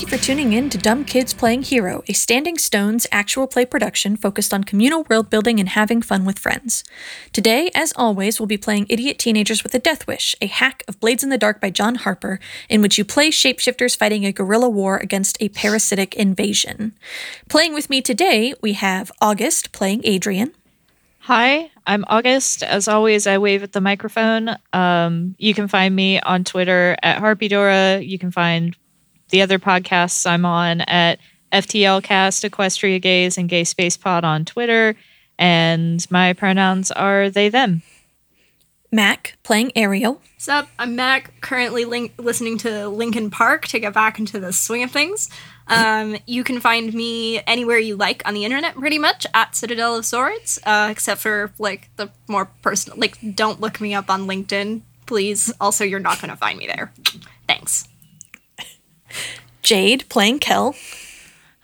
Thank you for tuning in to Dumb Kids Playing Hero, a Standing Stones actual play production focused on communal world building and having fun with friends. Today, as always, we'll be playing Idiot Teenagers with a Death Wish, a hack of Blades in the Dark by John Harper, in which you play shapeshifters fighting a guerrilla war against a parasitic invasion. Playing with me today, we have August playing Adrian. Hi, I'm August. As always, I wave at the microphone. Um, you can find me on Twitter at Harpydora. You can find the other podcasts I'm on at FTL Cast, Equestria Gays, and Gay Space Pod on Twitter. And my pronouns are they, them. Mac playing Ariel. What's up? I'm Mac, currently link- listening to Linkin Park to get back into the swing of things. Um, you can find me anywhere you like on the internet, pretty much at Citadel of Swords, uh, except for like the more personal. Like, don't look me up on LinkedIn, please. Also, you're not going to find me there. Thanks. Jade playing Kel.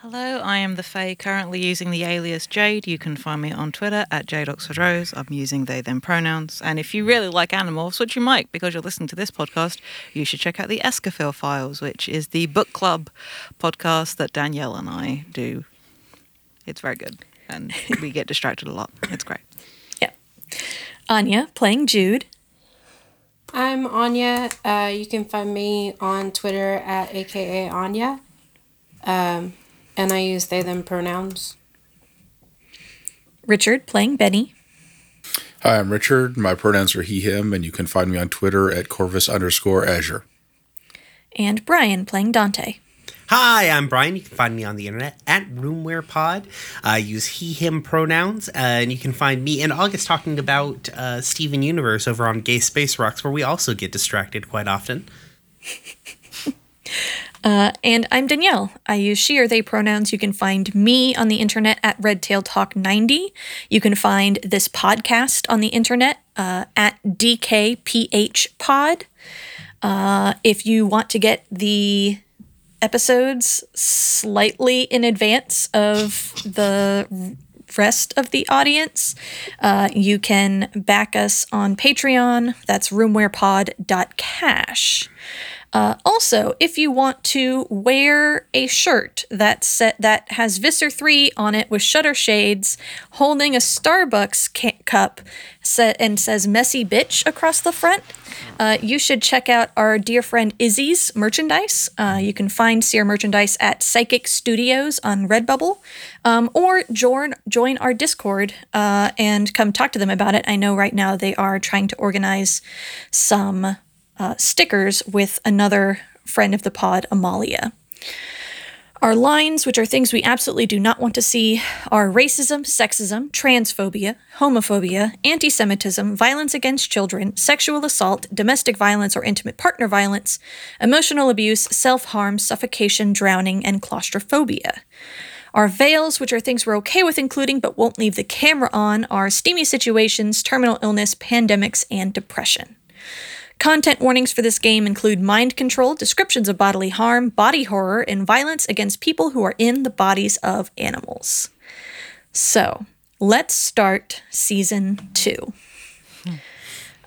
Hello, I am the Fae, currently using the alias Jade. You can find me on Twitter at Jade Oxford Rose. I'm using they, them pronouns. And if you really like Animorphs, which you might because you're listening to this podcast, you should check out the Escafil Files, which is the book club podcast that Danielle and I do. It's very good. And we get distracted a lot. It's great. Yeah. Anya playing Jude. I'm Anya. Uh, you can find me on Twitter at AKA Anya. Um, and I use they, them pronouns. Richard playing Benny. Hi, I'm Richard. My pronouns are he, him, and you can find me on Twitter at Corvus underscore Azure. And Brian playing Dante. Hi, I'm Brian. You can find me on the internet at RoomWarePod. I use he, him pronouns, uh, and you can find me in August talking about uh, Steven Universe over on Gay Space Rocks, where we also get distracted quite often. Uh, and I'm Danielle. I use she or they pronouns. You can find me on the internet at Redtail Talk 90. You can find this podcast on the internet uh, at DKPH Pod. Uh, if you want to get the episodes slightly in advance of the rest of the audience, uh, you can back us on Patreon. That's roomwarepod.cash. Uh, also, if you want to wear a shirt that set that has Visser three on it with shutter shades, holding a Starbucks ca- cup, set and says "messy bitch" across the front, uh, you should check out our dear friend Izzy's merchandise. Uh, you can find Seer merchandise at Psychic Studios on Redbubble, um, or join join our Discord uh, and come talk to them about it. I know right now they are trying to organize some uh, stickers with another friend of the pod, Amalia. Our lines, which are things we absolutely do not want to see, are racism, sexism, transphobia, homophobia, anti Semitism, violence against children, sexual assault, domestic violence or intimate partner violence, emotional abuse, self harm, suffocation, drowning, and claustrophobia. Our veils, which are things we're okay with including but won't leave the camera on, are steamy situations, terminal illness, pandemics, and depression. Content warnings for this game include mind control, descriptions of bodily harm, body horror, and violence against people who are in the bodies of animals. So, let's start season two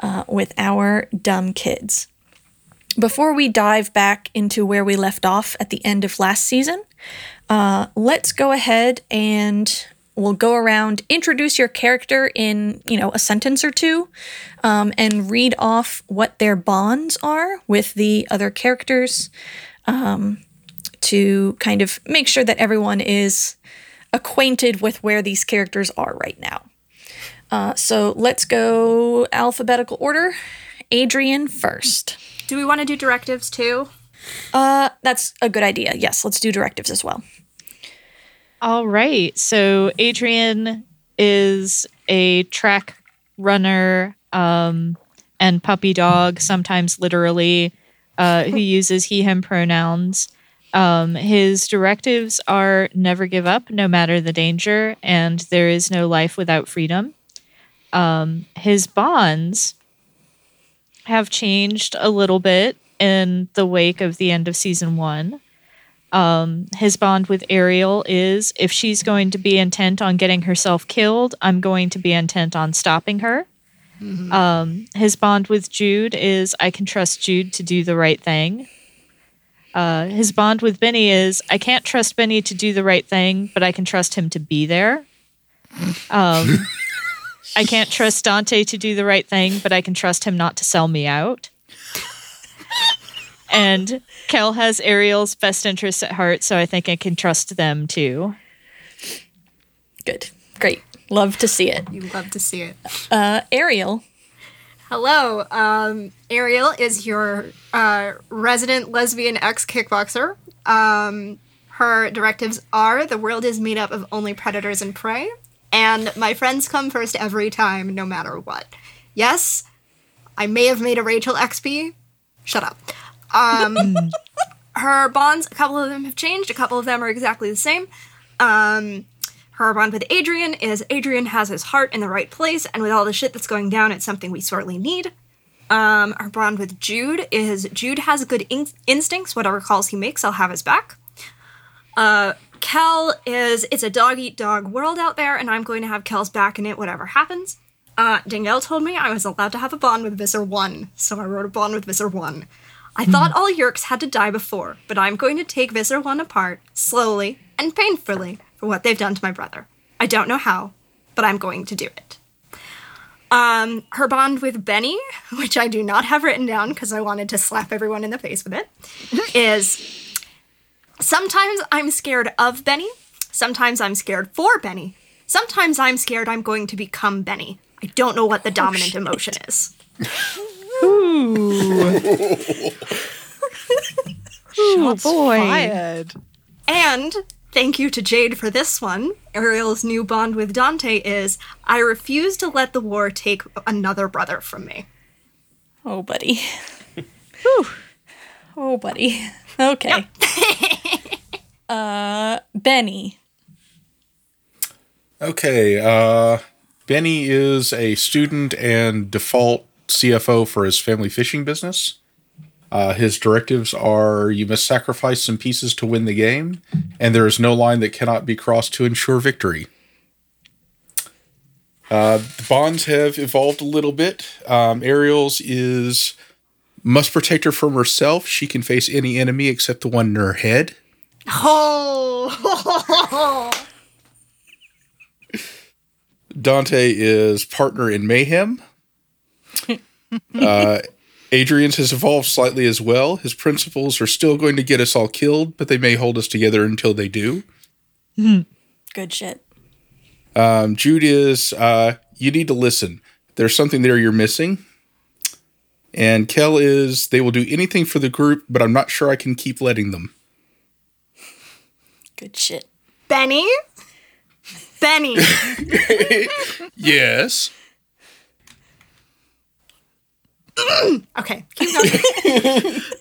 uh, with our dumb kids. Before we dive back into where we left off at the end of last season, uh, let's go ahead and we'll go around, introduce your character in, you know, a sentence or two, um, and read off what their bonds are with the other characters um, to kind of make sure that everyone is acquainted with where these characters are right now. Uh, so let's go alphabetical order. Adrian first. Do we want to do directives too? Uh, that's a good idea. Yes, let's do directives as well. All right. So Adrian is a track runner um, and puppy dog, sometimes literally, uh, who uses he, him pronouns. Um, his directives are never give up, no matter the danger, and there is no life without freedom. Um, his bonds have changed a little bit in the wake of the end of season one. Um, his bond with Ariel is if she's going to be intent on getting herself killed, I'm going to be intent on stopping her. Mm-hmm. Um, his bond with Jude is I can trust Jude to do the right thing. Uh, his bond with Benny is I can't trust Benny to do the right thing, but I can trust him to be there. Um, I can't trust Dante to do the right thing, but I can trust him not to sell me out. And Kel has Ariel's best interests at heart, so I think I can trust them too. Good. Great. Love to see it. You love to see it. Uh, Ariel. Hello, um, Ariel is your uh, resident lesbian ex kickboxer. Um, her directives are the world is made up of only predators and prey, and my friends come first every time, no matter what. Yes, I may have made a Rachel XP. Shut up. Um, her bonds, a couple of them have changed, a couple of them are exactly the same. Um, her bond with Adrian is Adrian has his heart in the right place, and with all the shit that's going down, it's something we sorely need. Um, her bond with Jude is Jude has good in- instincts. Whatever calls he makes, I'll have his back. Uh, Kel is it's a dog eat dog world out there, and I'm going to have Kel's back in it, whatever happens. Uh, Danielle told me I was allowed to have a bond with Visser 1, so I wrote a bond with Visser 1. I thought all Yeerks had to die before, but I'm going to take Visser 1 apart, slowly and painfully, for what they've done to my brother. I don't know how, but I'm going to do it. Um, her bond with Benny, which I do not have written down because I wanted to slap everyone in the face with it, is sometimes I'm scared of Benny, sometimes I'm scared for Benny, sometimes I'm scared I'm going to become Benny. I don't know what the dominant emotion is. Oh boy. Fired. And thank you to Jade for this one. Ariel's new bond with Dante is I refuse to let the war take another brother from me. Oh, buddy. Whew. Oh, buddy. Okay. uh, Benny. Okay, uh, Benny is a student and default CFO for his family fishing business. Uh, his directives are you must sacrifice some pieces to win the game, and there is no line that cannot be crossed to ensure victory. Uh, the bonds have evolved a little bit. Um, Ariel's is must protect her from herself. She can face any enemy except the one in her head. Oh, Dante is partner in mayhem. uh, Adrian's has evolved slightly as well. His principles are still going to get us all killed, but they may hold us together until they do. Good shit. Um, Jude is uh, you need to listen. There's something there you're missing. And Kel is they will do anything for the group, but I'm not sure I can keep letting them. Good shit. Benny? Benny. Yes. Okay, keep going.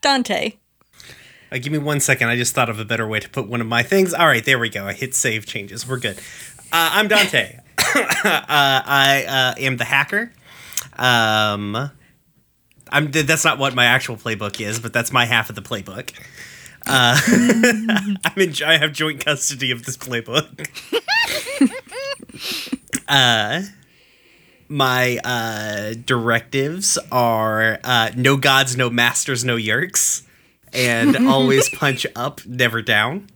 Dante. Uh, give me one second. I just thought of a better way to put one of my things. All right, there we go. I hit save changes. We're good. Uh, I'm Dante. uh, I uh, am the hacker. Um, I'm. That's not what my actual playbook is, but that's my half of the playbook. Uh, I'm in. I have joint custody of this playbook. uh, my uh, directives are uh, no gods, no masters, no yeerks, and always punch up, never down.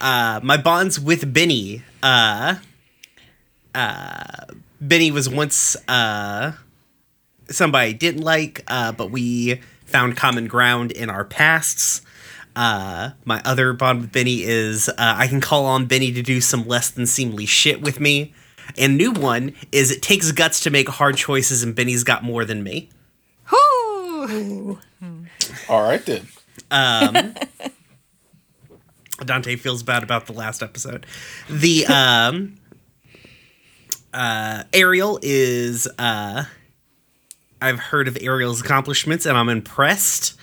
Uh, my bonds with Benny. Uh, uh, Benny was once uh, somebody I didn't like, uh, but we found common ground in our pasts. Uh, my other bond with Benny is uh, I can call on Benny to do some less than seemly shit with me. And new one is it takes guts to make hard choices, and Benny's got more than me. Whoo! All right then. Dante feels bad about the last episode. The um uh Ariel is uh I've heard of Ariel's accomplishments and I'm impressed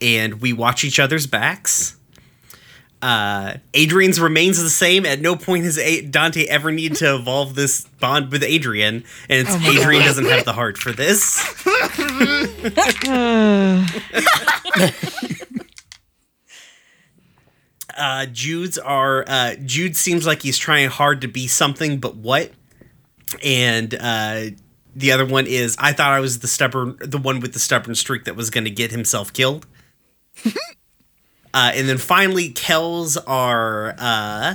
and we watch each other's backs. Uh Adrian's remains the same. At no point has A- Dante ever needed to evolve this bond with Adrian and it's Adrian doesn't have the heart for this. uh Jude's are uh Jude seems like he's trying hard to be something but what? And uh the other one is I thought I was the stubborn the one with the stubborn streak that was going to get himself killed. Uh, and then finally, Kells are uh,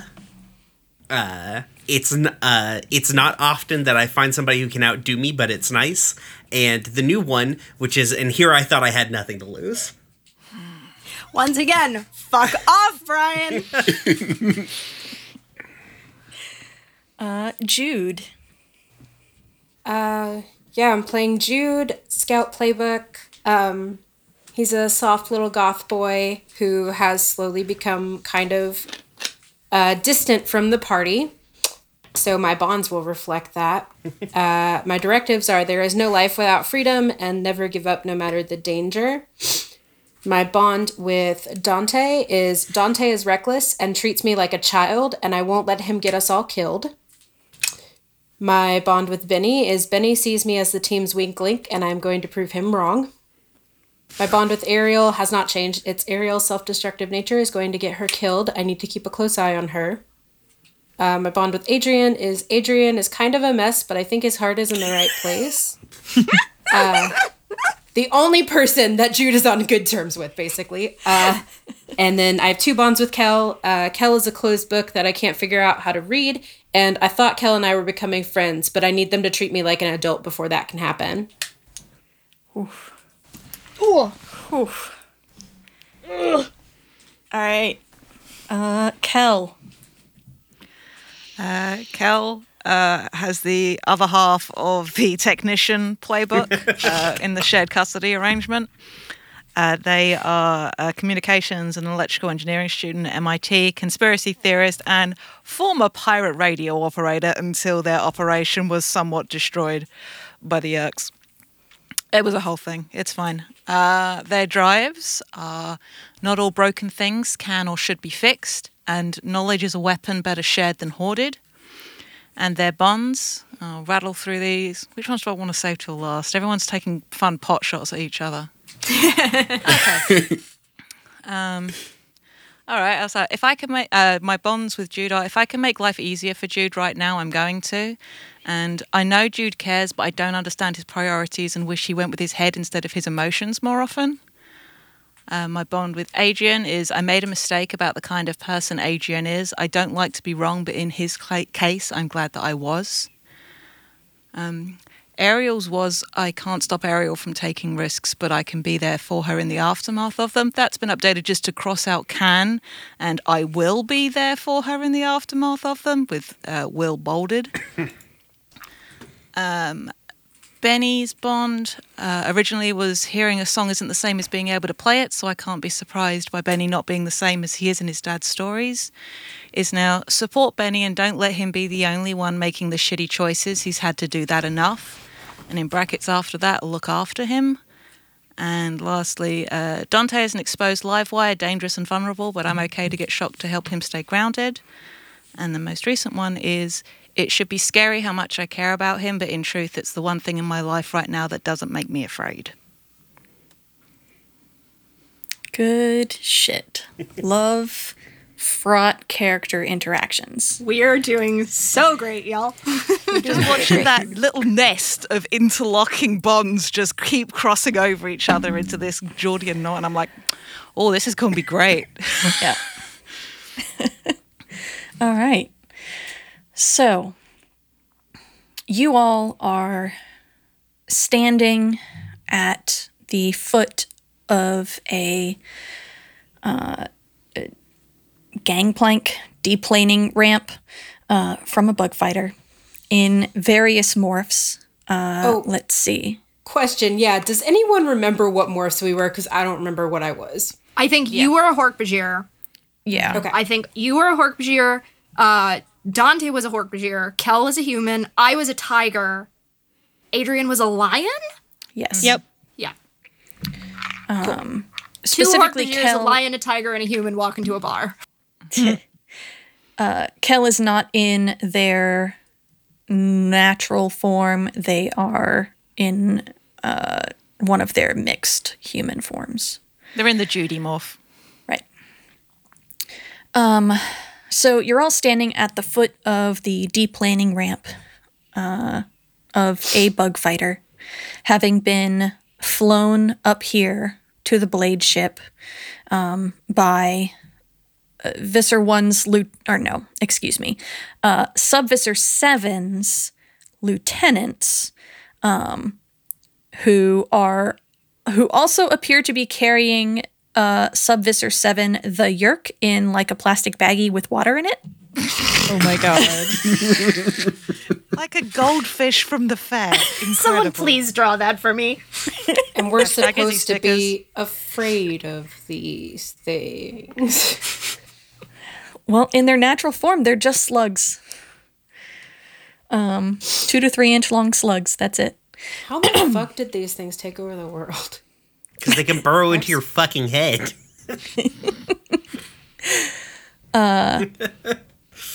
uh, it's n- uh, it's not often that I find somebody who can outdo me, but it's nice. And the new one, which is, and here I thought I had nothing to lose. Once again, fuck off, Brian. Uh, Jude. Uh, yeah, I'm playing Jude, Scout Playbook. Um, he's a soft little goth boy who has slowly become kind of uh, distant from the party. So my bonds will reflect that. Uh, my directives are there is no life without freedom and never give up no matter the danger. My bond with Dante is Dante is reckless and treats me like a child, and I won't let him get us all killed. My bond with Benny is Benny sees me as the team's weak link, and I'm going to prove him wrong. My bond with Ariel has not changed. It's Ariel's self destructive nature is going to get her killed. I need to keep a close eye on her. Uh, my bond with Adrian is Adrian is kind of a mess, but I think his heart is in the right place. uh, the only person that Jude is on good terms with, basically. Uh, and then I have two bonds with Kel. Uh, Kel is a closed book that I can't figure out how to read, and I thought Kel and I were becoming friends, but I need them to treat me like an adult before that can happen. All right. Uh, Kel. Uh, Kel uh, has the other half of the technician playbook uh, in the shared custody arrangement. Uh, they are a communications and electrical engineering student at MIT, conspiracy theorist, and former pirate radio operator until their operation was somewhat destroyed by the Yeerks. It was a whole thing. It's fine. Uh, their drives are not all broken things can or should be fixed, and knowledge is a weapon better shared than hoarded. And their bonds, I'll rattle through these. Which ones do I want to save till last? Everyone's taking fun pot shots at each other. okay. um, all right. I was like, if I can make uh, my bonds with Jude, if I can make life easier for Jude right now, I'm going to. And I know Jude cares, but I don't understand his priorities and wish he went with his head instead of his emotions more often. Uh, my bond with Adrian is I made a mistake about the kind of person Adrian is. I don't like to be wrong, but in his case, I'm glad that I was. Um, Ariel's was I can't stop Ariel from taking risks, but I can be there for her in the aftermath of them. That's been updated just to cross out can, and I will be there for her in the aftermath of them with uh, will bolded. um, Benny's Bond uh, originally was hearing a song isn't the same as being able to play it, so I can't be surprised by Benny not being the same as he is in his dad's stories. Is now support Benny and don't let him be the only one making the shitty choices. He's had to do that enough. And in brackets after that, look after him. And lastly, uh, Dante is an exposed live wire, dangerous and vulnerable, but I'm okay to get shocked to help him stay grounded. And the most recent one is it should be scary how much I care about him, but in truth, it's the one thing in my life right now that doesn't make me afraid. Good shit. Love fraught character interactions. We are doing so great, y'all. Just watching that little nest of interlocking bonds just keep crossing over each other into this Georgian knot, and I'm like, oh, this is going to be great. Yeah. all right. So, you all are standing at the foot of a uh, gangplank deplaning ramp uh, from a bug fighter in various morphs. Uh, Oh. Let's see. Question, yeah, does anyone remember what morphs we were? Because I don't remember what I was. I think you were a Hork-Bajir. Yeah. Okay. I think you were a Hork-Bajir. Uh, Dante was a Hork-Bajir. Kel was a human. I was a tiger. Adrian was a lion? Yes. Yep. Yeah. Two Specifically, Hork-Bajirs, Kel. a lion, a tiger, and a human walk into a bar. Kel is not in their natural form. They are in uh, one of their mixed human forms. They're in the Judy morph. Right. Um, so you're all standing at the foot of the deplaning ramp uh, of a bug fighter, having been flown up here to the blade ship um, by uh, Visser 1's lieu- or no, excuse me, uh, Sub-Visser 7's lieutenants um, who are who also appear to be carrying uh, Sub-Visser 7 the Yeerk in like a plastic baggie with water in it. Oh my god. Like a goldfish from the fair. Incredible. Someone please draw that for me. And we're Hashtag supposed to be afraid of these things. Well, in their natural form, they're just slugs. Um, two to three inch long slugs. That's it. How the fuck did these things take over the world? Because they can burrow into your fucking head.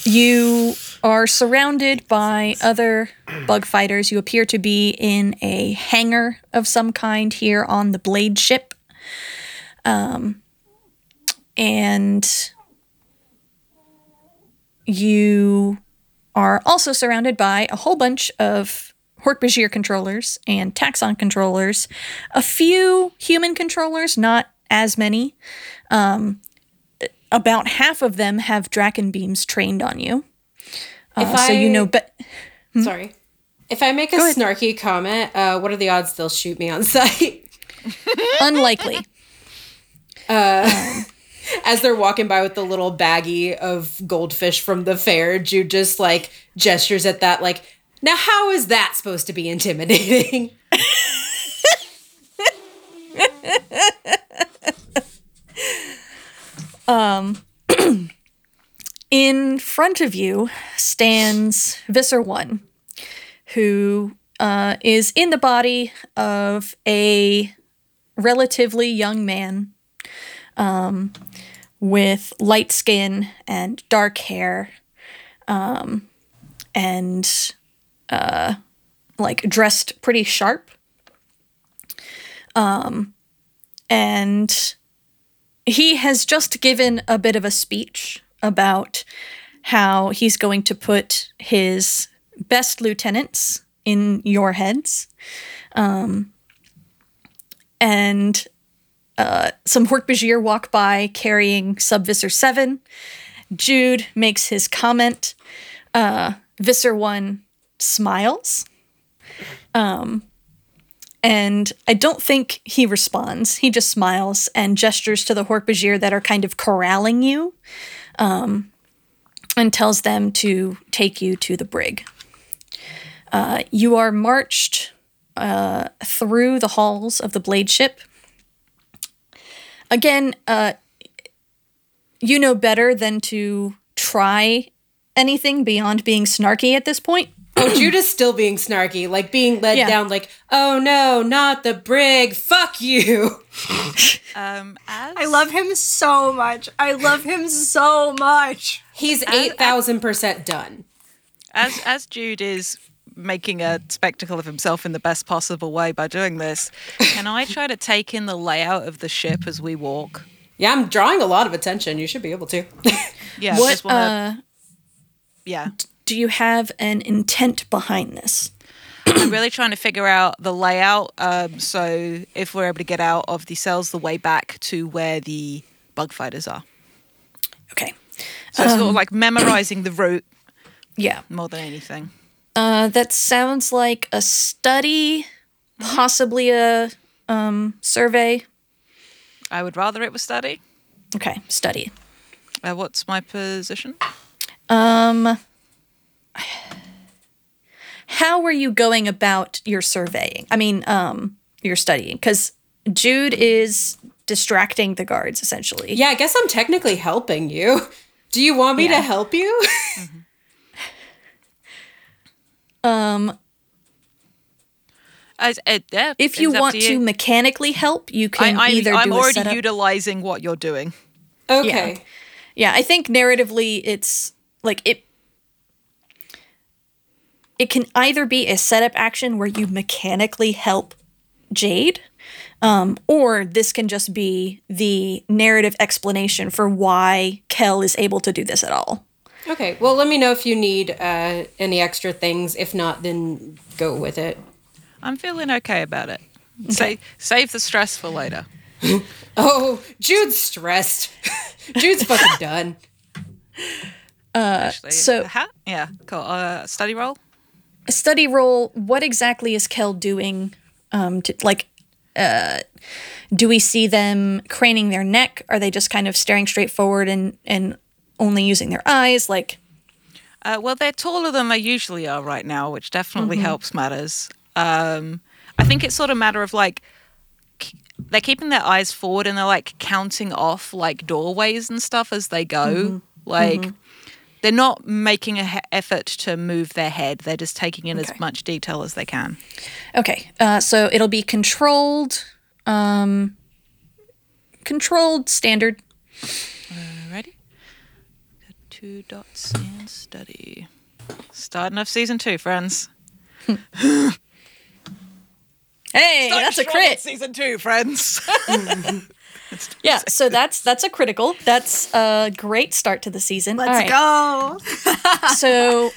You are surrounded by other bug fighters. You appear to be in a hangar of some kind here on the Blade ship. Um, and you are also surrounded by a whole bunch of Hork-Bajir controllers and Taxxon controllers, a few human controllers, not as many. Um, about half of them have Dracon beams trained on you. Uh, If so you know, but Sorry. If I make a snarky comment, uh, what are the odds they'll shoot me on sight? unlikely. As they're walking by with the little baggie of goldfish from the fair, Jude just like gestures at that, like, now how is that supposed to be intimidating? In front of you stands Visser One, who uh, is in the body of a relatively young man um, with light skin and dark hair um, and uh, like dressed pretty sharp. Um, and he has just given a bit of a speech about how he's going to put his best lieutenants in your heads. Um, and uh, some Hork-Bajir walk by carrying Sub-Visser 7. Jude makes his comment. Uh, Visser 1 smiles. Um, and I don't think he responds. He just smiles and gestures to the Hork-Bajir that are kind of corralling you um, and tells them to take you to the brig. Uh, you are marched uh, through the halls of the blade ship. Again, uh, you know better than to try anything beyond being snarky at this point. Oh, Jude is still being snarky, like being led Yeah. down, like, oh no, not the brig, fuck you. Um, as I love him so much. I love him so much. He's 8,000% done. as as Jude is making a spectacle of himself in the best possible way by doing this, can I try to take in the layout of the ship as we walk? Yeah, I'm drawing a lot of attention. You should be able to. Yeah, What just wanna, uh, yeah. Do you have an intent behind this? I'm really trying to figure out the layout. Um, so if we're able to get out of the cells, the way back to where the bug fighters are. Okay. So it's sort of like memorizing the route Yeah. more than anything. Uh, that sounds like a study, possibly a um, survey. I would rather it was study. Okay, study. Uh, what's my position? Um, how are you going about your surveying? I mean, um, your studying, because Jude is distracting the guards essentially. yeah, I guess I'm technically helping you. Do you want me Yeah. to help you? Um, As, uh, yeah, if you want to to, mechanically help, you can I, I'm, either I'm do a already setup. utilizing what you're doing. okay. yeah, I think narratively, it's like it. It can either be a setup action where you mechanically help Jade, um, or this can just be the narrative explanation for why Kel is able to do this at all. Okay. Well, let me know if you need uh, any extra things. If not, then go with it. I'm feeling okay about it. Say, save the stress for later. Oh, Jude's stressed. Jude's fucking done. Actually, so- ha- yeah, cool. Uh, study roll. Study role, What exactly is Kel doing? Um, to, like, uh, do we see them craning their neck? Are they just kind of staring straight forward and and only using their eyes? Like, Uh, well, they're taller than they usually are right now, which definitely helps matters. Um, I think it's sort of a matter of like they're keeping their eyes forward and they're like counting off like doorways and stuff as they go. Like they're not making an he- effort to move their head; they're just taking in Okay. as much detail as they can. okay, uh, so it'll be controlled, um, controlled standard. Ready? Got two dots in study. Starting off season two, friends. Hey, that's a crit. Season two, friends. Yeah, so that's that's a critical. That's a great start to the season. Let's right. go. so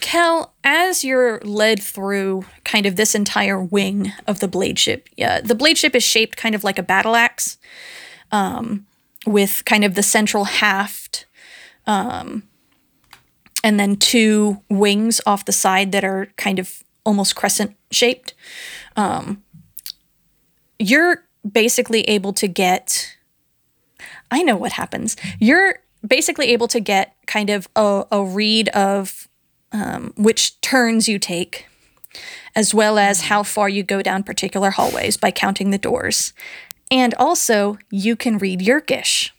kel as you're led through kind of this entire wing of the blade ship yeah, the blade ship is shaped kind of like a battle axe um, with kind of the central haft um, and then two wings off the side that are kind of almost crescent shaped um, you're basically able to get I know what happens. You're basically able to get kind of a, a read of um, which turns you take, as well as how far you go down particular hallways by counting the doors. And also, you can read Yeerkish.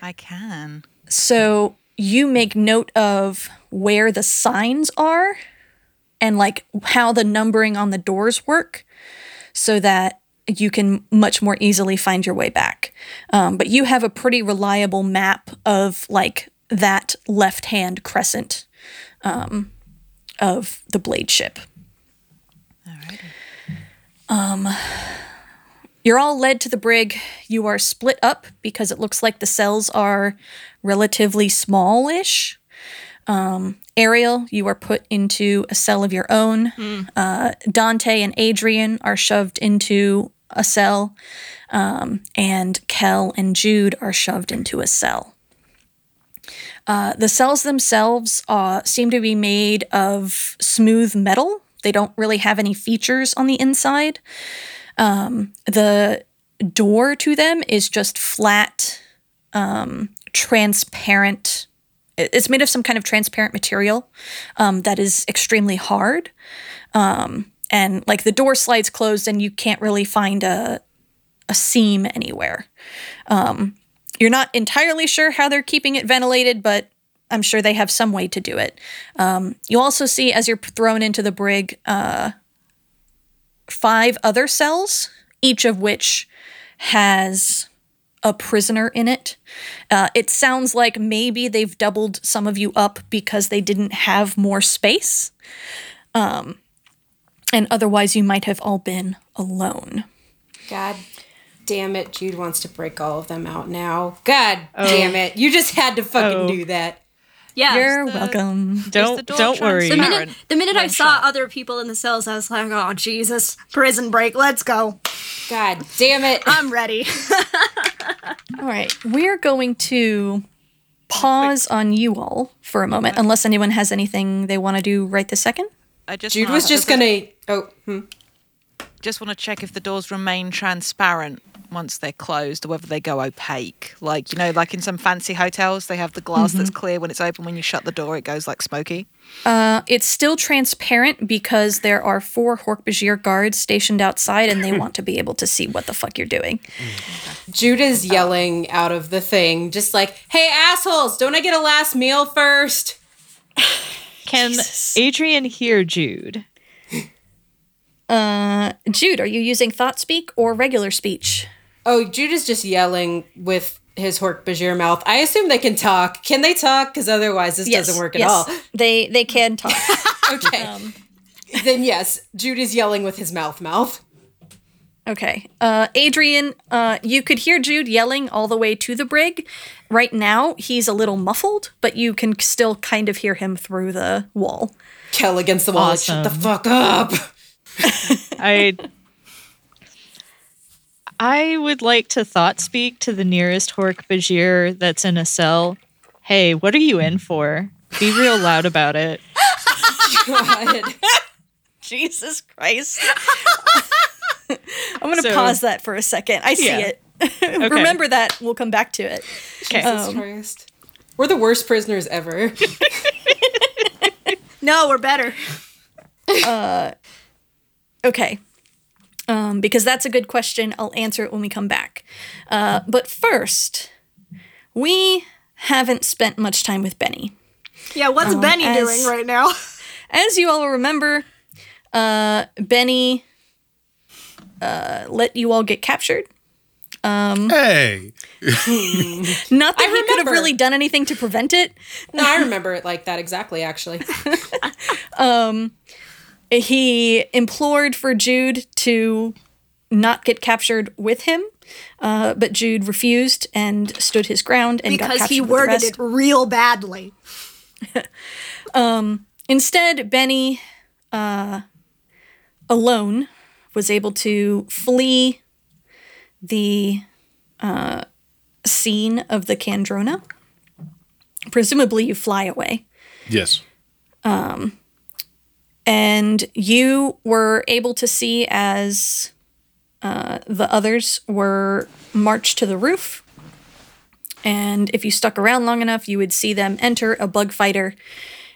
I can. So you make note of where the signs are and like how the numbering on the doors work so that you can much more easily find your way back. Um, but you have a pretty reliable map of like that left hand crescent um, of the blade ship. Um, you're all led to the brig. You are split up because it looks like the cells are relatively smallish. Um, Ariel, you are put into a cell of your own. Uh, Dante and Adrian are shoved into a cell. Um, and Kel and Jude are shoved into a cell. Uh, the cells themselves uh, seem to be made of smooth metal. They don't really have any features on the inside. Um, the door to them is just flat, um, transparent. It- It's made of some kind of transparent material um, that is extremely hard. Um, and like the door slides closed, and you can't really find a, a seam anywhere. Um, you're not entirely sure how they're keeping it ventilated, but I'm sure they have some way to do it. Um, you also see, as you're thrown into the brig, uh, five other cells, each of which has a prisoner in it. Uh, it sounds like maybe they've doubled some of you up because they didn't have more space. Um, and otherwise, you might have all been alone. God damn it. Jude wants to break all of them out now. God damn it. You just had to fucking Oh. do that. Yeah. You're the- welcome. Don't door don't worry. the minute, the minute I saw shot. other people in the cells, I was like, oh, Jesus. Prison break. Let's go. God damn it. I'm ready. All right, we're going to pause on you all for a moment, unless anyone has anything they want to do right this second. I just Jude was just gonna. Oh, hmm. just want to check if the doors remain transparent once they're closed or whether they go opaque. Like, you know, like in some fancy hotels, they have the glass that's clear when it's open. When you shut the door, it goes like smoky. Uh, it's still transparent because there are four Hork-Bajir guards stationed outside, and they want to be able to see what the fuck you're doing. Jude is yelling out of the thing, just like, hey, assholes, don't I get a last meal first? Can Jesus. Adrian hear Jude? Uh, Jude, are you using thought speak or regular speech? Oh, Jude is just yelling with his Hork Bajir mouth. I assume they can talk. Can they talk? Because otherwise, this doesn't work at all. They they can talk. Okay. then yes, Jude is yelling with his mouth mouth. Okay. Uh, Adrian, uh, you could hear Jude yelling all the way to the brig. Right now, he's a little muffled, but you can still kind of hear him through the wall. Kel against the wall. like, Shut the fuck up. I I would like to thought speak to the nearest Hork Bajir that's in a cell. Hey, what are you in for? Be real loud about it. God. Jesus Christ. I'm going to So- pause that for a second. I see Yeah. it. Remember that. We'll come back to it. Okay. Um, Jesus Christ. We're the worst prisoners ever. No, we're better. Uh, okay. Um, because that's a good question. I'll answer it when we come back. Uh, but first, we haven't spent much time with Benny. Yeah, what's Benny as- doing right now? As you all remember, uh, Benny uh, let you all get captured. Um, Hey, Not that he could have really done anything to prevent it. No, I remember it like that exactly, actually. He implored for Jude to not get captured with him, uh, but Jude refused and stood his ground and got Because captured he with the worded rest. it real badly. Instead, Benny, uh, alone, was able to flee the uh, scene of the Candrona. Presumably, you fly away. yes, And you were able to see as uh, the others were marched to the roof. And if you stuck around long enough, you would see them enter a bug fighter,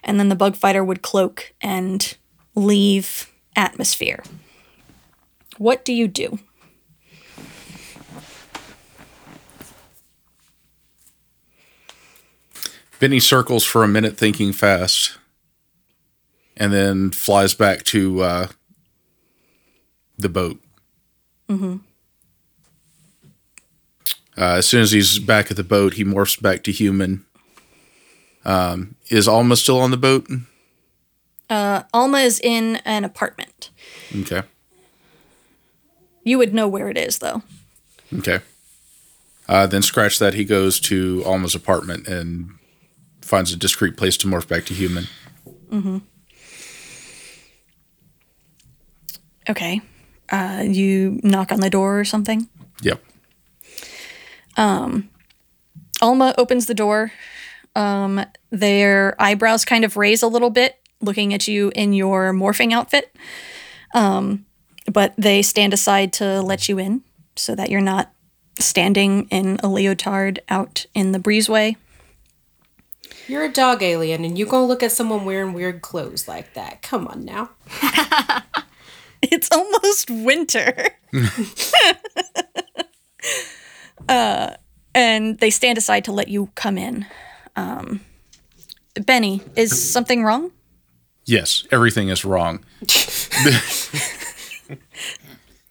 and then the bug fighter would cloak and leave atmosphere. What do you do? Benny circles for a minute, thinking fast, and then flies back to uh, the boat. Uh, as soon as he's back at the boat, he morphs back to human. Um, is Alma still on the boat? Alma is in an apartment. Okay. You would know where it is, though. Okay. Uh, then scratch that. He goes to Alma's apartment and finds a discreet place to morph back to human. Okay. Uh, you knock on the door or something? Yep. Alma opens the door. Um, their eyebrows kind of raise a little bit, looking at you in your morphing outfit. Um, but they stand aside to let you in so that you're not standing in a leotard out in the breezeway. You're a dog alien and you gonna look at someone wearing weird clothes like that. Come on now. It's almost winter. uh, and they stand aside to let you come in. Um, Benny, is something wrong? Yes, everything is wrong. the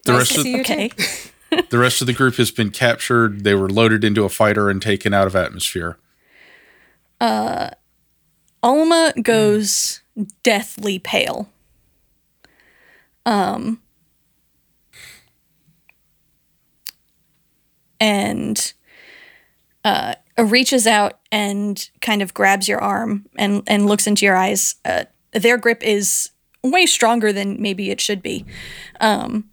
rest to of you. Okay. the rest of the group has been captured. They were loaded into a fighter and taken out of atmosphere. Alma goes deathly pale. Um, and uh, reaches out and kind of grabs your arm and, and looks into your eyes. Uh, their grip is way stronger than maybe it should be. Um,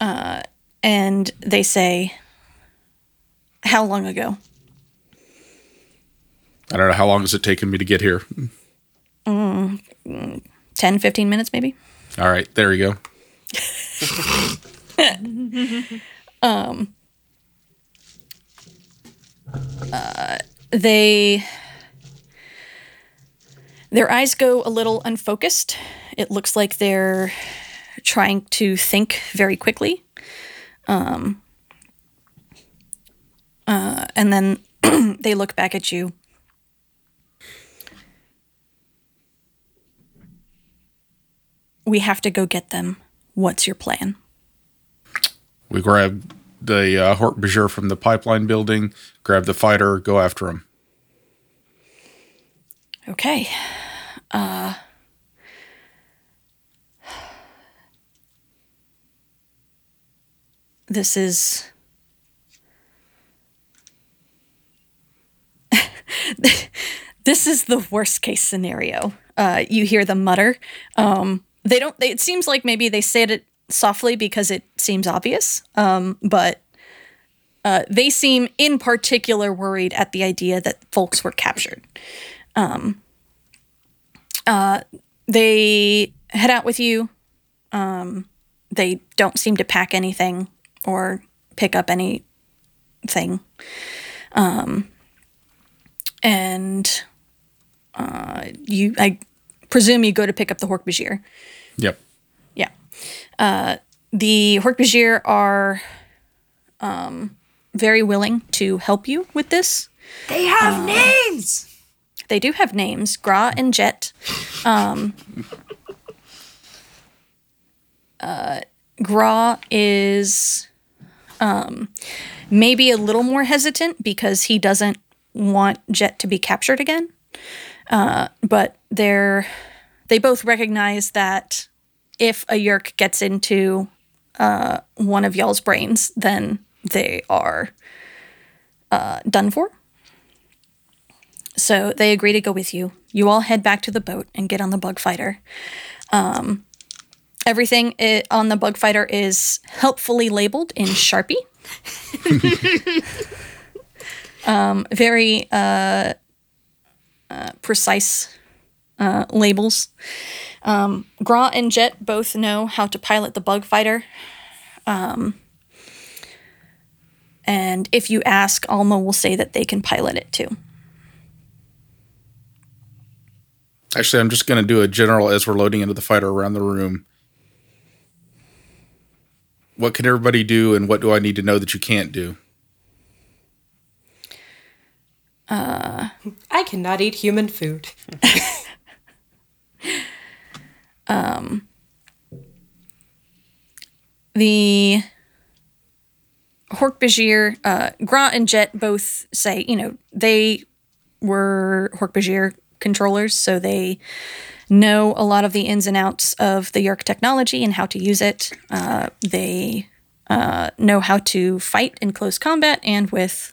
uh, and they say, How long ago? I don't know how long has it taken me to get here. 10, 15 minutes maybe? All right, there you go. they their eyes go a little unfocused it looks like they're trying to think very quickly um, uh, and then they look back at you we have to go get them what's your plan We grab the uh, Hork Bajir from the pipeline building, grab the fighter, go after him. Okay. Uh This is This is the worst case scenario. Uh you hear the mutter. Um they don't they, it seems like maybe they said it softly because it seems obvious. Um, but uh, they seem in particular worried at the idea that folks were captured. Um, uh, they head out with you. Um, they don't seem to pack anything or pick up anything. Um, and uh, you, I presume you go to pick up the Hork-Bajir. Yep. Yeah. Uh, the Hork-Bajir are um, very willing to help you with this. They have names. They do have names, Gra and Jet. Um, uh, Gra is um, maybe a little more hesitant because he doesn't want Jet to be captured again. Uh, but they're they both recognize that if a Yeerk gets into uh, one of y'all's brains, then they are uh, done for. So they agree to go with you. You all head back to the boat and get on the bug fighter. Um, everything i- on the bug fighter is helpfully labeled in Sharpie. um, very uh, uh, precise uh, labels. Um, Gra and Jet both know how to pilot the bug fighter. Um, and if you ask, Alma will say that they can pilot it too. Actually, I'm just going to do a general as we're loading into the fighter around the room. What can everybody do, and what do I need to know that you can't do? I cannot eat human food. the Hork-Bajir, uh, Grant and Jet both say, you know, they were Hork-Bajir controllers, so they know a lot of the ins and outs of the Yeerk technology and how to use it. Uh, they uh, know how to fight in close combat and with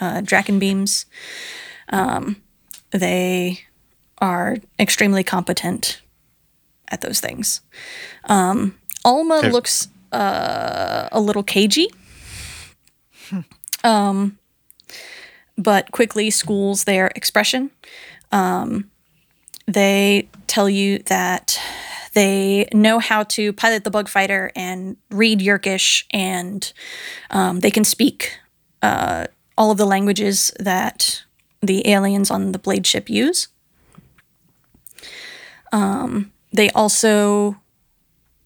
uh, Dracon beams. Um, they are extremely competent at those things. Um, Alma Okay. looks uh, a little cagey. Um, but quickly schools their expression. Um, they tell you that they know how to pilot the bug fighter and read Yeerkish, and um, they can speak uh, all of the languages that the aliens on the blade ship use. Um, they also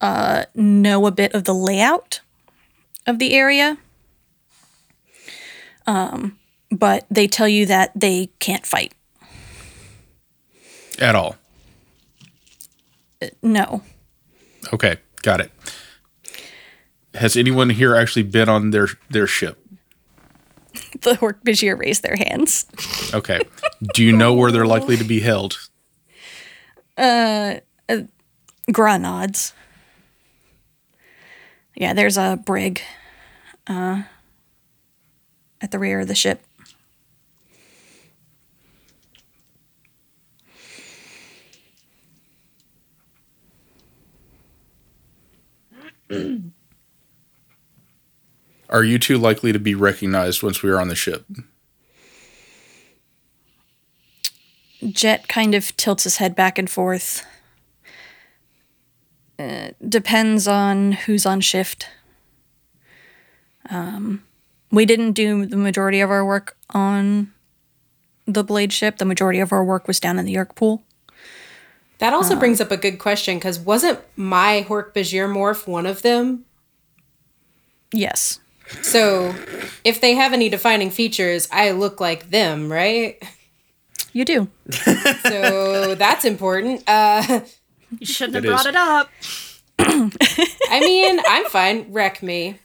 uh, know a bit of the layout of the area. Um, but they tell you that they can't fight. At all. No. Okay, got it. Has anyone here actually been on their their ship? The Hork-Bajir raise their hands. Okay. Do you know where they're likely to be held? Gra nods. Yeah, there's a brig uh, at the rear of the ship. Are you two likely to be recognized once we are on the ship? Jet kind of tilts his head back and forth. Uh, depends on who's on shift. Um, we didn't do the majority of our work on the blade ship. The majority of our work was down in the Yeerk pool. That also brings up a good question because wasn't my Hork Bajir morph one of them? Yes. So if they have any defining features, I look like them, right? You do. So that's important. Uh, You shouldn't have It brought is. it up. I mean, I'm fine. Wreck me.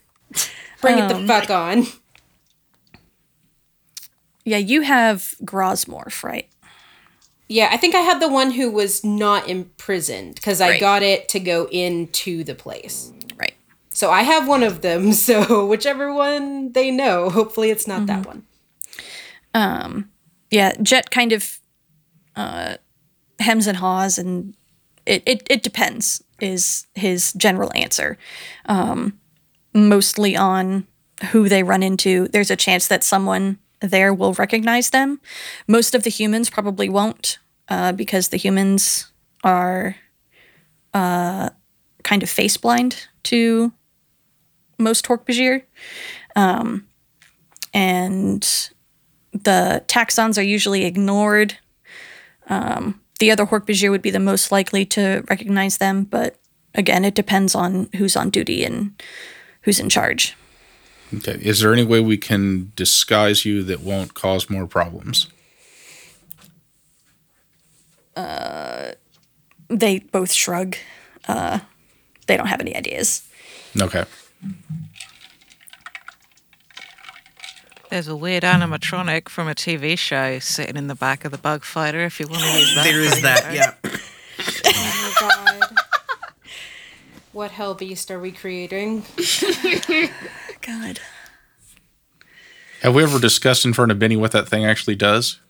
Bring it the fuck on. Yeah, you have Gra's morph, right? Yeah, I think I had the one who was not imprisoned because I Right. got it to go into the place. Right. So I have one of them. So whichever one they know, hopefully it's not that one. Um, yeah, Jet kind of uh, hems and haws and it, it, it depends, is his general answer. Um, mostly on who they run into. There's a chance that someone there will recognize them. Most of the humans probably won't, uh, because the humans are uh, kind of face blind to most Hork-Bajir. Um, and the Taxxons are usually ignored. Um, the other Hork-Bajir would be the most likely to recognize them, but again, it depends on who's on duty and who's in charge. Okay. Is there any way we can disguise you that won't cause more problems? Uh, They both shrug. Uh, they don't have any ideas. Okay. There's a weird animatronic from a TV show sitting in the back of the bug fighter if you want to use that. There is that. anything. Yeah. Oh my god. What hell beast are we creating? God. Have we ever discussed in front of Benny what that thing actually does?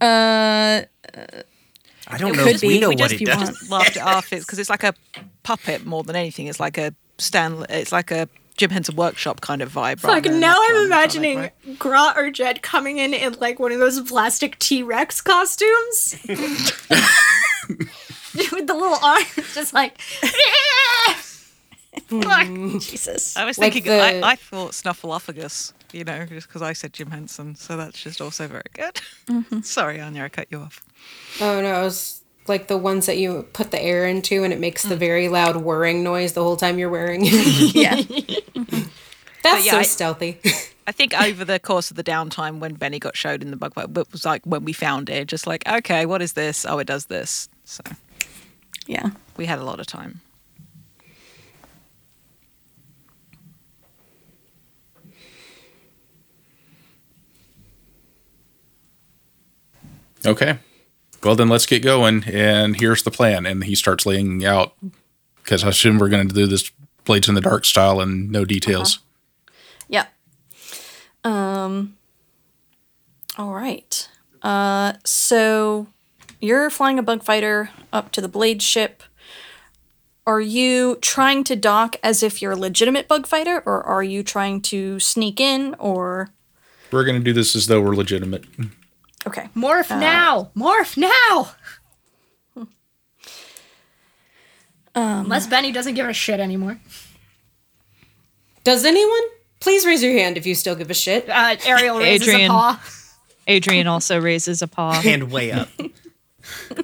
Uh, I don't It know. could if be. We know We what just- it you does. laughed it off because it's like a puppet more than anything. It's like a Stan. It's like a Jim Henson Workshop kind of vibe. rather Fuck, now I'm animatronic, imagining right? Grot or Jet coming in in like one of those plastic T Rex costumes. With the little arms, just like. Fuck. Mm. Jesus. I was Like thinking. the- I, I thought Snuffleupagus. You know, just because I said Jim Henson, so that's just also very good. Mm-hmm. Sorry, Anya, I cut you off. Oh no, it's like the ones that you put the air into and it makes the mm. very loud whirring noise the whole time you're wearing it. Yeah. That's yeah, so I- stealthy. I think over the course of the downtime when Benny got showed in the bug fight, it was like when we found it, just like, okay, what is this? Oh, it does this. So Yeah. we had a lot of time. Okay. Well, then let's get going. And here's the plan. And he starts laying out because I assume we're going to do this Blades in the Dark style and no details. Yeah. Um. All right. Uh. So you're flying a bug fighter up to the blade ship. Are you trying to dock as if you're a legitimate bug fighter, or are you trying to sneak in? Or We're going to do this as though we're legitimate. Okay, Morph now! Morph now! Unless Benny doesn't give a shit anymore. Does anyone? Please raise your hand if you still give a shit. Uh, Ariel raises Adrian. a paw. Adrian also raises a paw. Hand way up.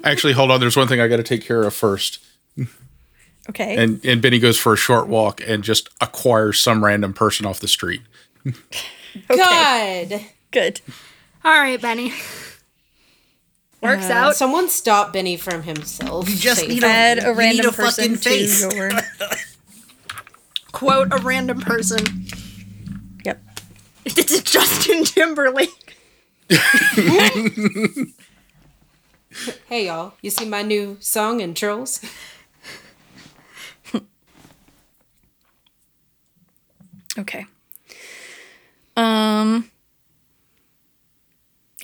Actually, hold on. There's one thing I got to take care of first. okay. And and Benny goes for a short walk and just acquires some random person off the street. God. Good. All right, Benny. Works out. Someone stop Benny from himself. You just Save need him. a- You a random need a person fucking face. to your. Quote a random person. Yep. It's Justin Timberlake. Hey y'all, you see my new song in Trolls? Okay. Um.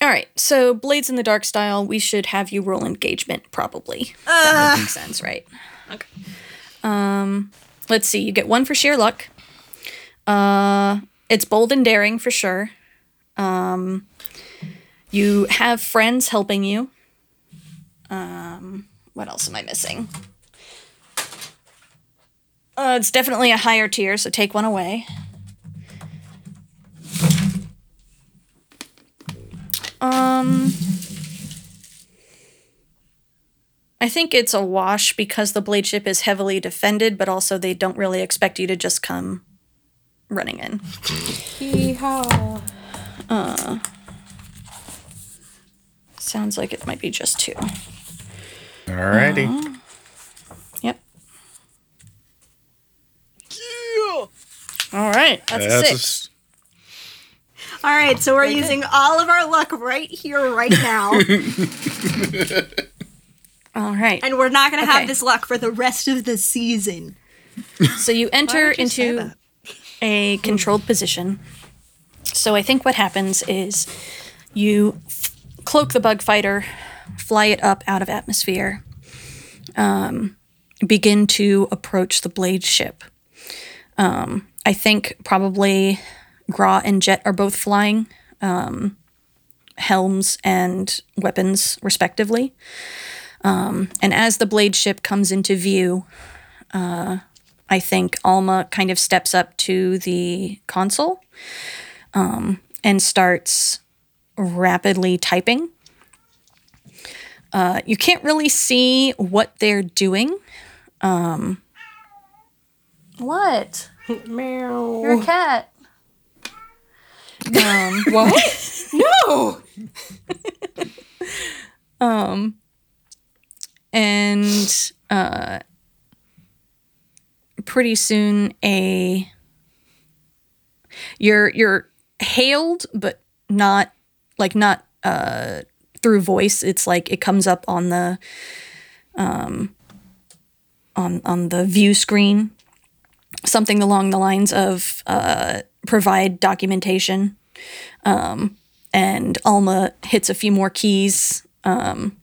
All right. So, Blades in the Dark style, we should have you roll engagement, probably. that would make sense, right? Okay. Um. Let's see. You get one for sheer luck. Uh, it's bold and daring for sure. Um, you have friends helping you. Um, what else am I missing? Uh, it's definitely a higher tier, so take one away. Um, I think it's a wash because the blade ship is heavily defended, but also they don't really expect you to just come running in. Hee-haw. Sounds like it might be just two. Alrighty. Yep. All right, that's, a That's a six. s- All right, so we're using all of our luck right here, right now, All right. and we're not going to Okay. have this luck for the rest of the season. So you enter you into a controlled position. So I think what happens is you f- cloak the bug fighter, fly it up out of atmosphere. um, begin to approach the blade ship. Um, I think probably Gra and Jet are both flying um, helms and weapons, respectively. Um, and as the blade ship comes into view, uh, I think Alma kind of steps up to the console um, and starts rapidly typing. Uh, you can't really see what they're doing. Um, what? Meow. You're a cat. Um, What? no. um, and uh, pretty soon a you're you're hailed, but not like not uh, through voice. It's like it comes up on the um, on on the view screen, something along the lines of uh, provide documentation. Um, and Alma hits a few more keys. Um,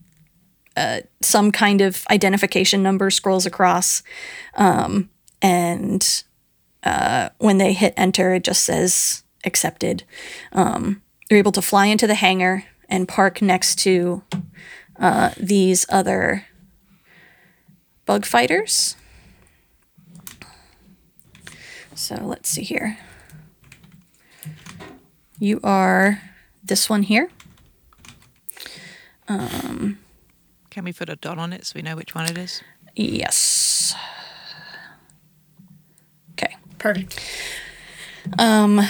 uh, some kind of identification number scrolls across, um, and uh, when they hit enter, it just says accepted. Um, they're able to fly into the hangar and park next to uh, these other bug fighters. So let's see here. You are this one here. Can we put a dot on it so we know which one it is? Yes. Okay. Perfect. Um,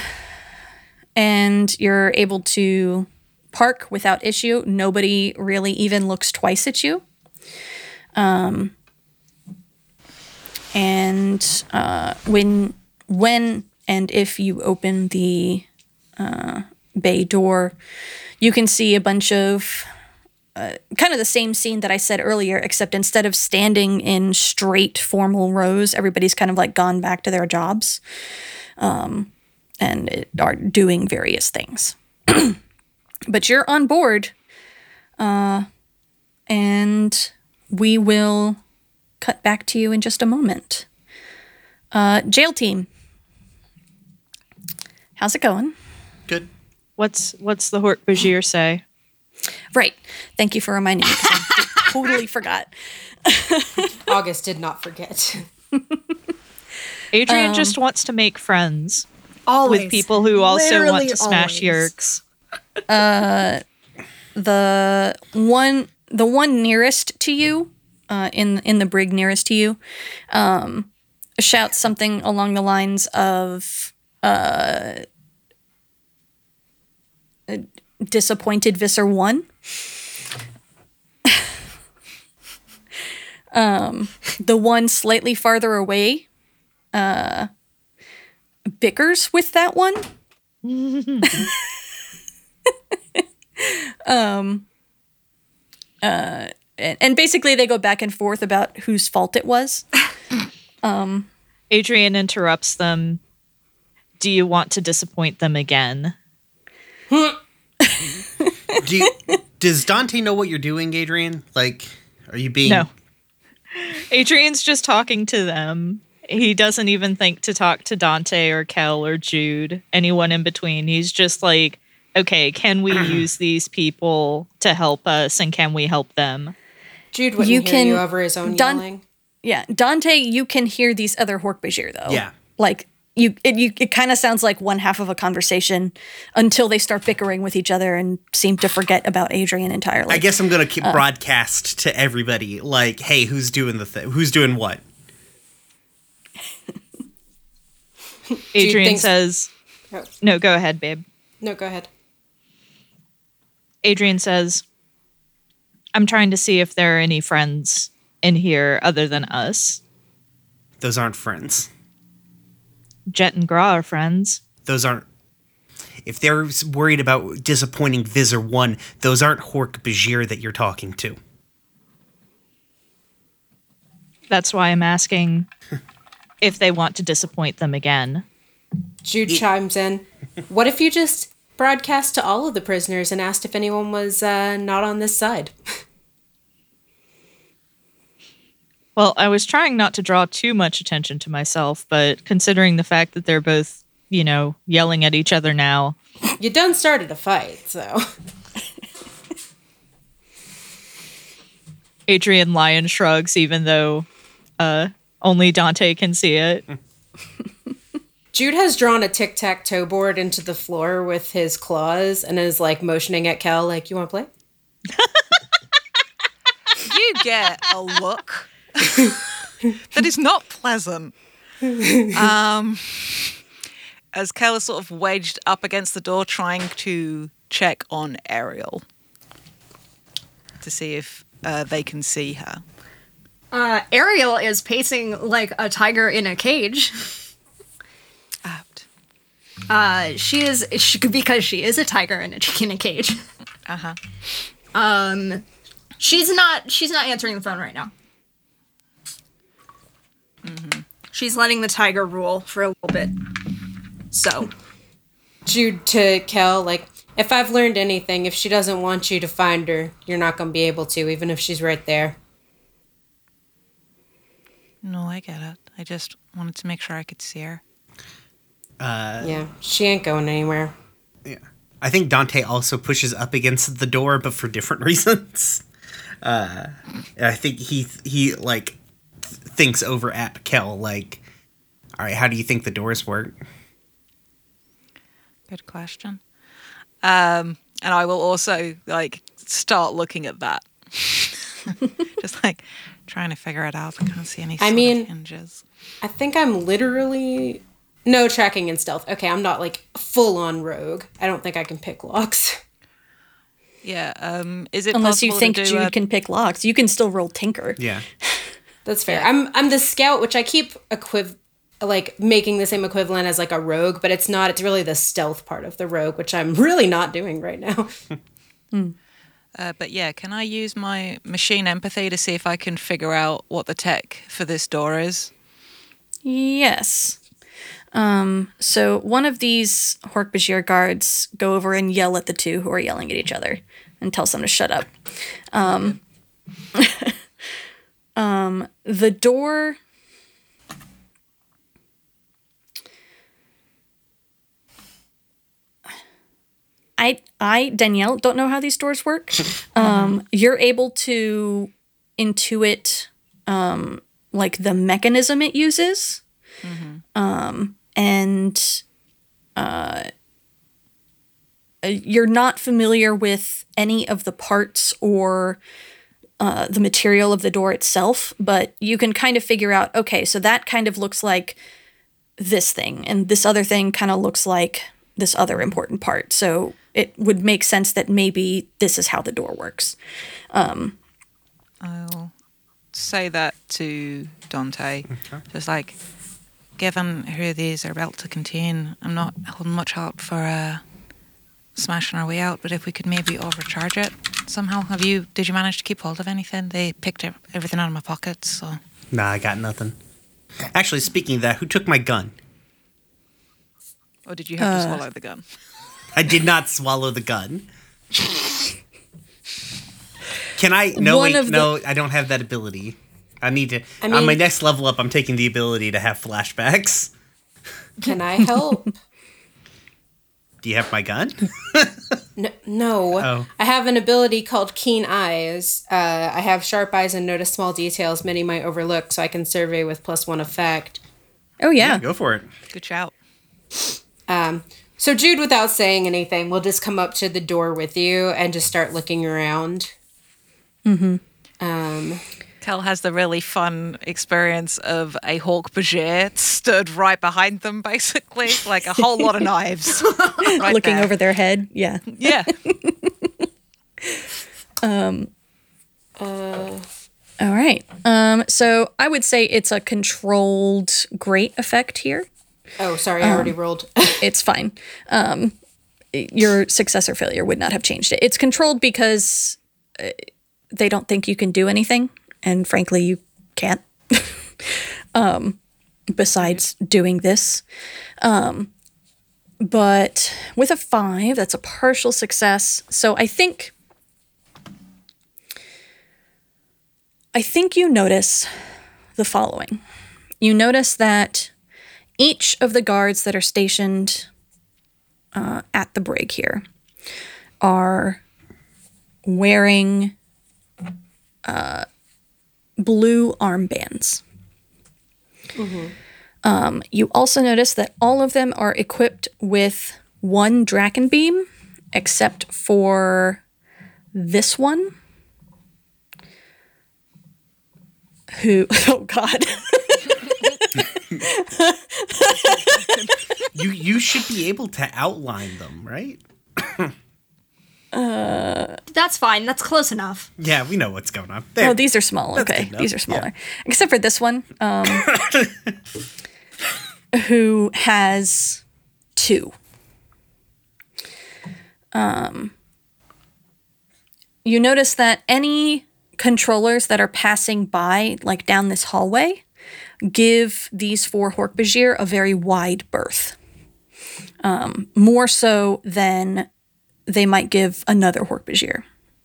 and you're able to park without issue. Nobody really even looks twice at you. Um, and uh, when when and if you open the bay door, you can see a bunch of uh, kind of the same scene that I said earlier, except instead of standing in straight formal rows, everybody's kind of like gone back to their jobs um, and it, are doing various things. but you're on board, uh, and we will cut back to you in just a moment. Uh, jail team, how's it going? Good. What's what's the Hork Bajir say? Right. Thank you for reminding me. I totally forgot. August did not forget. Adrian Um, just wants to make friends Always. with people who also want Literally to smash always. yeerks. the one the one nearest to you uh, in in the brig nearest to you um, shouts something along the lines of uh, uh, disappointed visser one um, the one slightly farther away uh, bickers with that one and, and basically they go back and forth about whose fault it was. Um, Adrian interrupts them. Do you want to disappoint them again? Do you, does Dante know what you're doing, Adrian? Like, are you being No. Adrian's just talking to them. He doesn't even think to talk to Dante or Kel or Jude, anyone in between. He's just like, okay, can we use these people to help us and can we help them? Jude wouldn't You hear can- you over his own Dun- yelling. Yeah, Dante, you can hear these other Hork-Bajir though. Yeah. Like you it you it kind of sounds like one half of a conversation until they start bickering with each other and seem to forget about Adrian entirely. I guess I'm gonna keep Uh. broadcast to everybody, like, hey, who's doing the thing? Who's doing what? Adrian thinks- says, Oh, no, go ahead, babe. no, go ahead. Adrian says, I'm trying to see if there are any friends in here other than us. Those aren't friends. Jet and Gra are friends. Those aren't. If they're worried about disappointing Visser One, those aren't Hork Bajir that you're talking to. That's why I'm asking if they want to disappoint them again. Jude chimes in. What if you just broadcast to all of the prisoners and asked if anyone was uh, not on this side? Well, I was trying not to draw too much attention to myself, but considering the fact that they're both, you know, yelling at each other now, You done started a fight, so. Adrian Lion shrugs, even though uh, only Dante can see it. Jude has drawn a tic tac toe board into the floor with his claws and is like motioning at Cal, like, you want to play? You get a look that is not pleasant. Um, as Kel is sort of wedged up against the door, trying to check on Ariel to see if uh, they can see her. Uh, Ariel is pacing like a tiger in a cage. Apt. Uh, she is she, because she is a tiger in a, in a cage. Uh huh. Um, she's not she's not answering the phone right now. She's letting the tiger rule for a little bit. So Jude to Kel, like, if I've learned anything, if she doesn't want you to find her, you're not going to be able to, even if she's right there. No, I get it. I just wanted to make sure I could see her. Yeah, she ain't going anywhere. Yeah. I think Dante also pushes up against the door, but for different reasons. Uh, I think he he like th- thinks over at Kel like, all right, how do you think the doors work? Good question. Um, and I will also like start looking at that, just like trying to figure it out. I can't see any. I solid mean- hinges. I think I'm literally. No tracking and stealth. Okay, I'm not like full on rogue. I don't think I can pick locks. Yeah. Um, is it Unless you think to do Jude a- can pick locks, you can still roll Tinker. Yeah. That's fair. I'm I'm the scout, which I keep equiv like making the same equivalent as like a rogue, but it's not. It's really the stealth part of the rogue, which I'm really not doing right now. Uh, but yeah, can I use my machine empathy to see if I can figure out what the tech for this door is? Yes. Um, so one of these Hork-Bajir guards go over and yell at the two who are yelling at each other and tells them to shut up. Um, um, the door. I, I, Danielle, don't know how these doors work. Um, you're able to intuit um, like the mechanism it uses um, and uh, uh, you're not familiar with any of the parts or uh, the material of the door itself, but you can kind of figure out okay, so that kind of looks like this thing, and this other thing kind of looks like this other important part. So it would make sense that maybe this is how the door works. I'll say that to Dante. Just like, given who these are about to contain, I'm not holding much out for uh, smashing our way out. But if we could maybe overcharge it somehow, have you? Did you manage to keep hold of anything? They picked everything out of my pockets. So Nah, I got nothing. Actually, speaking of that, who took my gun? or did you have to uh. swallow the gun? I did not swallow the gun. Can I? No, One wait, of the- no, I don't have that ability. I need to. I on my mean- next level up, I'm taking the ability to have flashbacks. Can I help? Do you have my gun? no, no. Oh. I have an ability called Keen Eyes. Uh, I have sharp eyes and notice small details many might overlook, so I can survey with plus one effect. Oh yeah. Go for it. Good shout. Um, so Jude, without saying anything, we'll just come up to the door with you and just start looking around. Mm-hmm. Um, Kel has the really fun experience of a Hork Bajir stood right behind them, basically, like a whole lot of knives. right Looking there. over their head. Yeah. Yeah. Um. All right. Um, so I would say it's a controlled great effect here. oh, sorry, I already rolled. It's fine. Um, your success or failure would not have changed it. It's controlled because uh, they don't think you can do anything, and frankly, you can't. um, besides doing this, um, but with a five, that's a partial success. So I think. I think you notice the following. You notice that each of the guards that are stationed uh, at the brig here are wearing uh, blue armbands. Um, you also notice that all of them are equipped with one Dracon beam, except for this one. Who? Oh God! You you should be able to outline them, right? That's fine. That's close enough. Yeah, we know what's going on. There. Oh, these are small. That's Okay, these are smaller, except for this one, um, who has two. Um, you notice that any controllers that are passing by, like down this hallway, give these four Hork-Bajir a very wide berth. Um, more so than they might give another Hork-Bajir.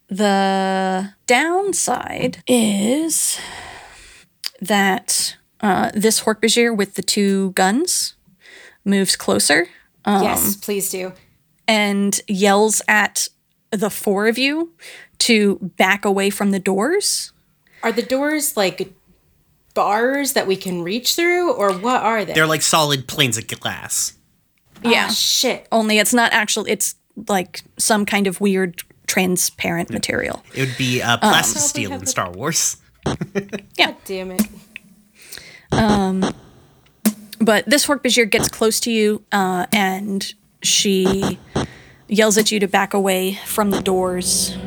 The downside is that uh, this Hork-Bajir with the two guns moves closer yes, please do. and yells at the four of you to back away from the doors. Are the doors like bars that we can reach through, or what are they? They're like solid planes of glass. Yeah. Ah, shit. Only it's not actual, it's like some kind of weird transparent material. It would be uh, plastic steel in Star Wars. God damn it. But this Hork-Bajir gets close to you uh, and she yells at you to back away from the doors.